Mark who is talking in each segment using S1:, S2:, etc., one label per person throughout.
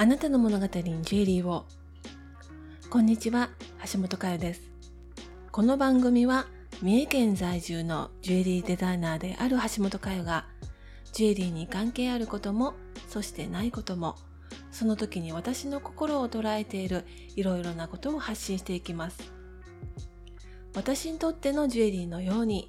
S1: あなたの物語にジュエリーを。こんにちは橋本佳代です。この番組は三重県在住のジュエリーデザイナーである橋本佳代がジュエリーに関係あることもそしてないこともその時に私の心を捉えているいろいろなことを発信していきます。私にとってのジュエリーのように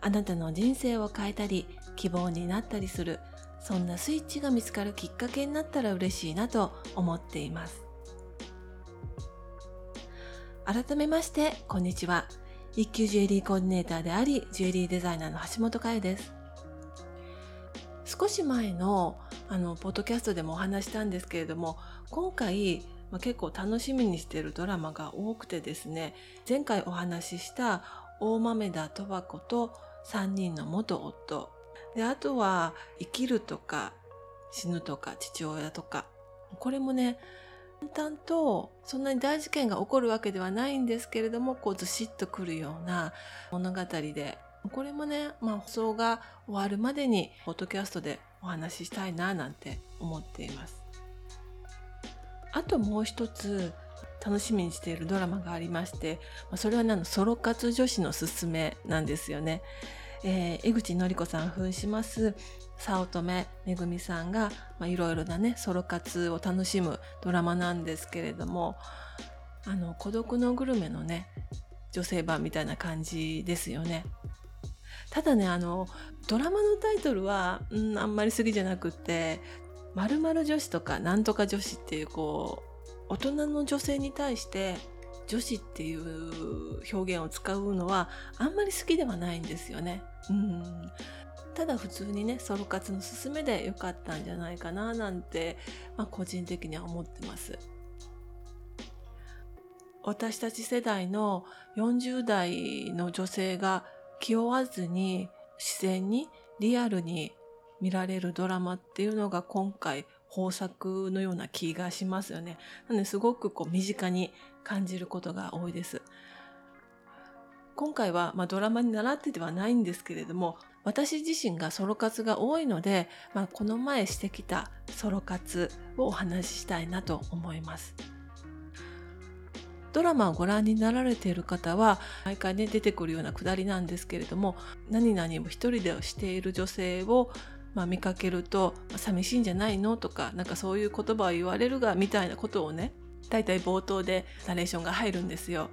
S1: あなたの人生を変えたり希望になったりするそんなスイッチが見つかるきっかけになったら嬉しいなと思っています。改めまして、こんにちは。一級ジュエリーコーディネーターであり、ジュエリーデザイナーの橋本佳代です。少し前の、あの、ポッドキャストでもお話したんですけれども、今回、まあ、結構楽しみにしているドラマが多くてですね、前回お話しした大豆田十和子と3人の元夫で、あとは、生きるとか、死ぬとか、父親とか。これもね、淡々と、そんなに大事件が起こるわけではないんですけれども、こうずしっとくるような物語で、これもね、まあ放送が終わるまでに、ポッドキャストでお話ししたいな、なんて思っています。あともう一つ、楽しみにしているドラマがありまして、それは何のソロ活女子のすすめなんですよね。えー、江口のり子さん扮します早乙女めぐみさんがいろいろなねソロ活を楽しむドラマなんですけれどもあの孤独のグルメのね女性版みたいな感じですよね。ただねあのドラマのタイトルは、うん、あんまり好きじゃなくって「まる女子」とか「なんとか女子」っていうこう大人の女性に対して女子っていう表現を使うのはあんまり好きではないんですよね。うんただ普通にねソロ活の勧めで良かったんじゃないかななんて、まあ、個人的には思ってます。私たち世代の40代の女性が気負わずに自然にリアルに見られるドラマっていうのが今回豊作のような気がしますよね。なのですごくこう身近に感じることが多いです。今回は、まあ、ドラマに習ってではないんですけれども私自身がソロ活が多いので、まあ、この前してきたソロ活をお話ししたいなと思います。ドラマをご覧になられている方は毎回ね出てくるようなくだりなんですけれども何々も一人でしている女性をまあ、見かけると「寂しいんじゃないの?」とかなんかそういう言葉を言われるがみたいなことをね大体冒頭でナレーションが入るんですよ。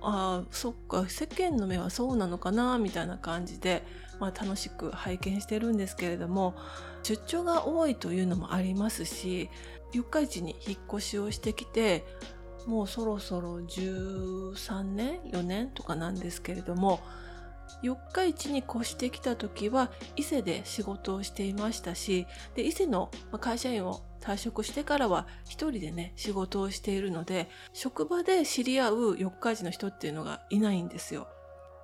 S1: あそっか世間の目はそうなのかなみたいな感じで、まあ、楽しく拝見してるんですけれども出張が多いというのもありますし四日市に引っ越しをしてきてもうそろそろ13年4年とかなんですけれども四日市に越してきた時は伊勢で仕事をしていましたしで伊勢の会社員を退職してからは一人でね仕事をしているので職場で知り合う四日市の人っていうのがいないんですよ。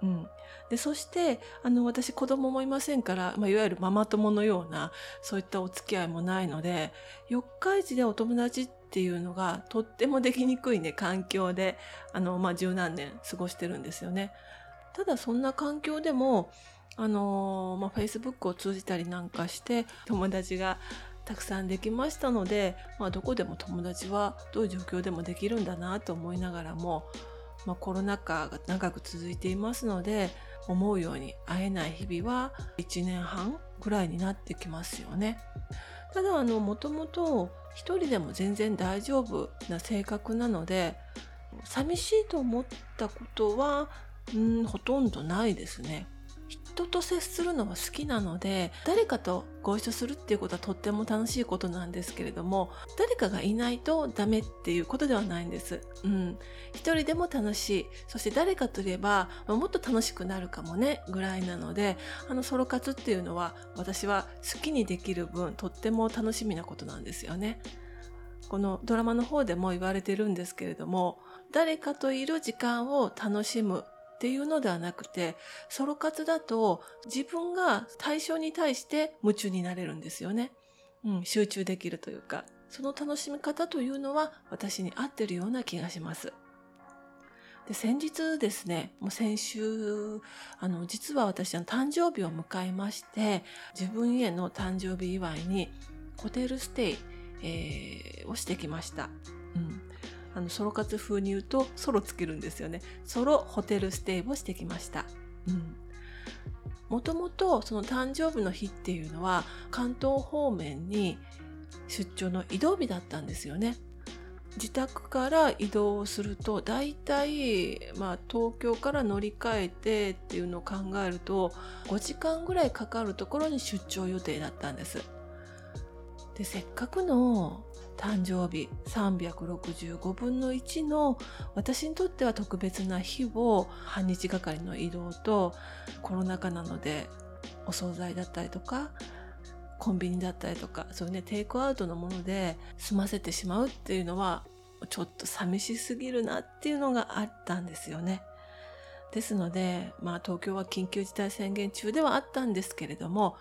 S1: うん、でそしてあの私子供もいませんから、まあ、いわゆるママ友のようなそういったお付き合いもないので四日市でお友達っていうのがとってもできにくいね環境であの、まあ、十何年過ごしてるんですよね。ただそんな環境でもあのまあ、Facebook を通じたりなんかして友達がたくさんできましたので、まあ、どこでも友達はどういう状況でもできるんだなと思いながらも、まあ、コロナ禍が長く続いていますので思うように会えない日々は1年半くらいになってきますよね。ただあのもともと一人でも全然大丈夫な性格なので寂しいと思ったことはうんほとんどないですね。人と接するのは好きなので誰かとご一緒するっていうことはとっても楽しいことなんですけれども誰かがいないとダメっていうことではないんです。うん。一人でも楽しい。そして誰かといればもっと楽しくなるかもねぐらいなのであのソロ活っていうのは私は好きにできる分とっても楽しみなことなんですよね。このドラマの方でも言われてるんですけれども誰かといる時間を楽しむっていうのではなくて、ソロ活だと自分が対象に対して夢中になれるんですよね。うん、集中できるというか、その楽しみ方というのは私に合ってるような気がします。で先日ですね、もう先週、あの、実は私の誕生日を迎えまして、自分への誕生日祝いにホテルステイ、えー、をしてきました。うんあのソロ活風に言うとソロつけるんですよね。ソロホテルステイをしてきました。うん。もともとその誕生日の日っていうのは関東方面に出張の移動日だったんですよね。自宅から移動すると大体、まあ、東京から乗り換えてっていうのを考えると5時間ぐらいかかるところに出張予定だったんです。でせっかくの誕生日365分の1の私にとっては特別な日を半日がかりの移動とコロナ禍なのでお惣菜だったりとかコンビニだったりとかそういうねテイクアウトのもので済ませてしまうっていうのはちょっと寂しすぎるなっていうのがあったんですよね。ですので、まあ東京は緊急事態宣言中ではあったんですけれども、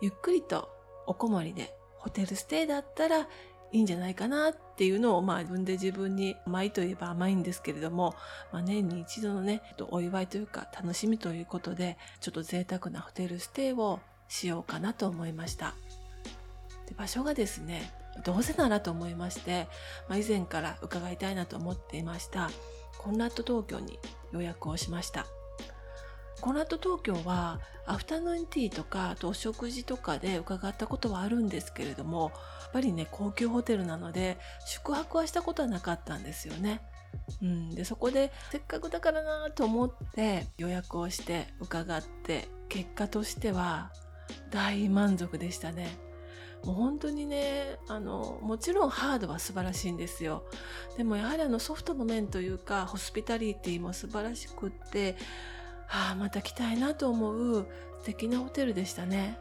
S1: ゆっくりとおこもりでホテルステイだったらいいんじゃないかなっていうのを、まあ自分で自分に甘いといえば甘いんですけれども、まあ年に一度のね、お祝いというか楽しみということで、ちょっと贅沢なホテルステイをしようかなと思いました。で場所がですね、どうせならと思いまして、まあ、以前から伺いたいなと思っていましたコンラッド東京に予約をしました。コンラッド東京はアフタヌーンティーとかあとお食事とかで伺ったことはあるんですけれどもやっぱりね高級ホテルなので宿泊はしたことはなかったんですよね。うん、でそこでせっかくだからなと思って予約をして伺って結果としては大満足でしたね。もう本当にねあのもちろんハードは素晴らしいんですよでもやはりあのソフトの面というかホスピタリティも素晴らしくってああまた来たいなと思う素敵なホテルでしたね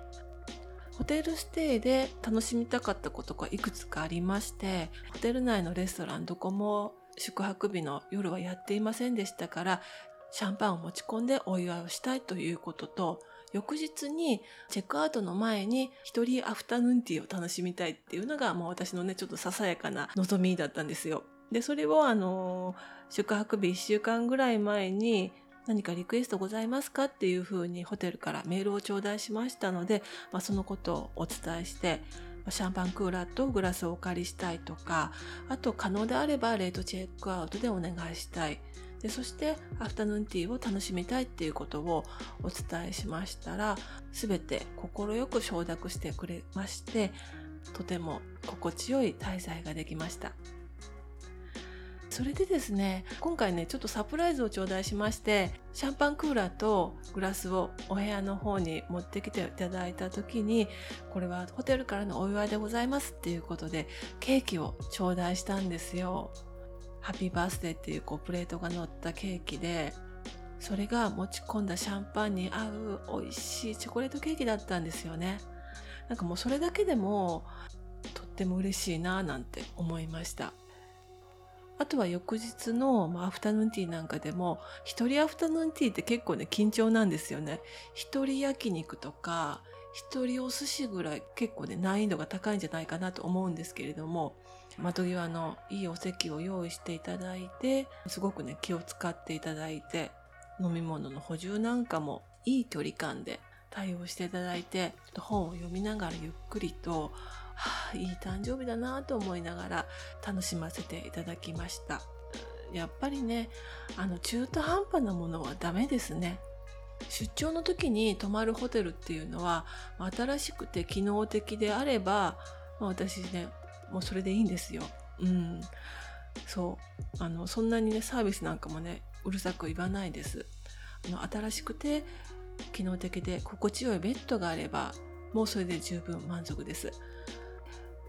S1: ホテルステイで楽しみたかったことがいくつかありましてホテル内のレストランどこも宿泊日の夜はやっていませんでしたからシャンパンを持ち込んでお祝いをしたいということと翌日にチェックアウトの前に一人アフタヌーンティーを楽しみたいっていうのが、まあ、私のねちょっとささやかな望みだったんですよ。でそれをあの宿泊日1週間ぐらい前に何かリクエストございますかっていうふうにホテルからメールを頂戴しましたので、まあ、そのことをお伝えしてシャンパンクーラーとグラスをお借りしたいとかあと可能であればレートチェックアウトでお願いしたい。でそしてアフタヌーンティーを楽しみたいっていうことをお伝えしましたら全て快く承諾してくれましてとても心地よい滞在ができました。それでですね今回ねちょっとサプライズを頂戴しましてシャンパンクーラーとグラスをお部屋の方に持ってきていただいた時にこれはホテルからのお祝いでございますっていうことでケーキを頂戴したんですよ。ハッピーバースデーっていうこうプレートが乗ったケーキでそれが持ち込んだシャンパンに合う美味しいチョコレートケーキだったんですよね。なんかもうそれだけでもとっても嬉しいななんて思いました。あとは翌日の、まあ、アフタヌーンティーなんかでも一人アフタヌーンティーって結構ね緊張なんですよね。一人焼肉とか一人お寿司ぐらい結構ね難易度が高いんじゃないかなと思うんですけれども窓際のいいお席を用意していただいてすごくね気を使っていただいて飲み物の補充なんかもいい距離感で対応していただいて本を読みながらゆっくりと、いい誕生日だなと思いながら楽しませていただきましたやっぱりねあの中途半端なものはダメですね出張の時に泊まるホテルっていうのは新しくて機能的であれば、私ねもうそれでいいんですよ。うん。そう。あの、そんなにね、サービスなんかもね、うるさく言わないです。あの、新しくて、機能的で心地よいベッドがあれば、もうそれで十分満足です。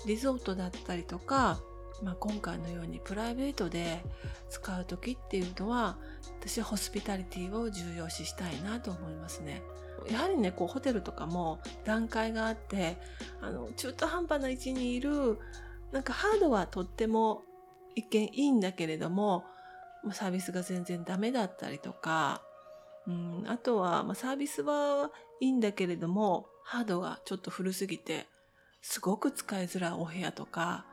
S1: リゾートだったりとか、まあ、今回のようにプライベートで使う時っていうのは私はホスピタリティを重要視したいなと思いますね。やはりねこうホテルとかも段階があってあの中途半端な位置にいるなんかハードはとっても一見いいんだけれどもサービスが全然ダメだったりとか、うん、あとは、まあ、サービスはいいんだけれどもハードがちょっと古すぎてすごく使いづらいお部屋とか、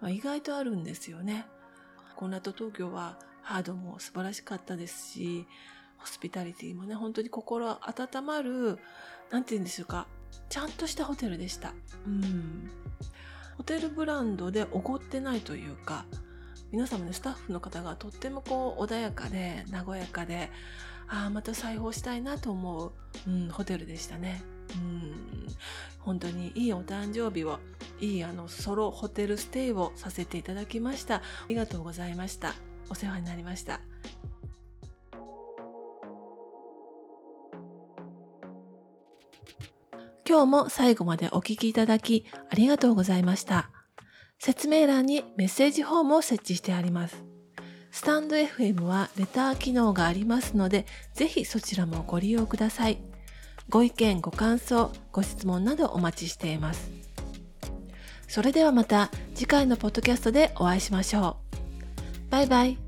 S1: まあ、意外とあるんですよね。コンラッド東京はハードも素晴らしかったですしホスピタリティもね本当に心温まる何て言うんでしょうかちゃんとしたホテルでした。うんホテルブランドでおごってないというか皆様ねスタッフの方がとってもこう穏やかで和やかでああまた裁縫したいなと思う、うん、ホテルでしたね。うん。本当にいいお誕生日をいいあのソロホテルステイをさせていただきました。ありがとうございましたお世話になりました。今日も最後までお聞きいただきありがとうございました。説明欄にメッセージフォームを設置してあります。スタンド FM はレター機能がありますので、ぜひそちらもご利用ください。ご意見、ご感想、ご質問などお待ちしています。それではまた次回のポッドキャストでお会いしましょう。バイバイ。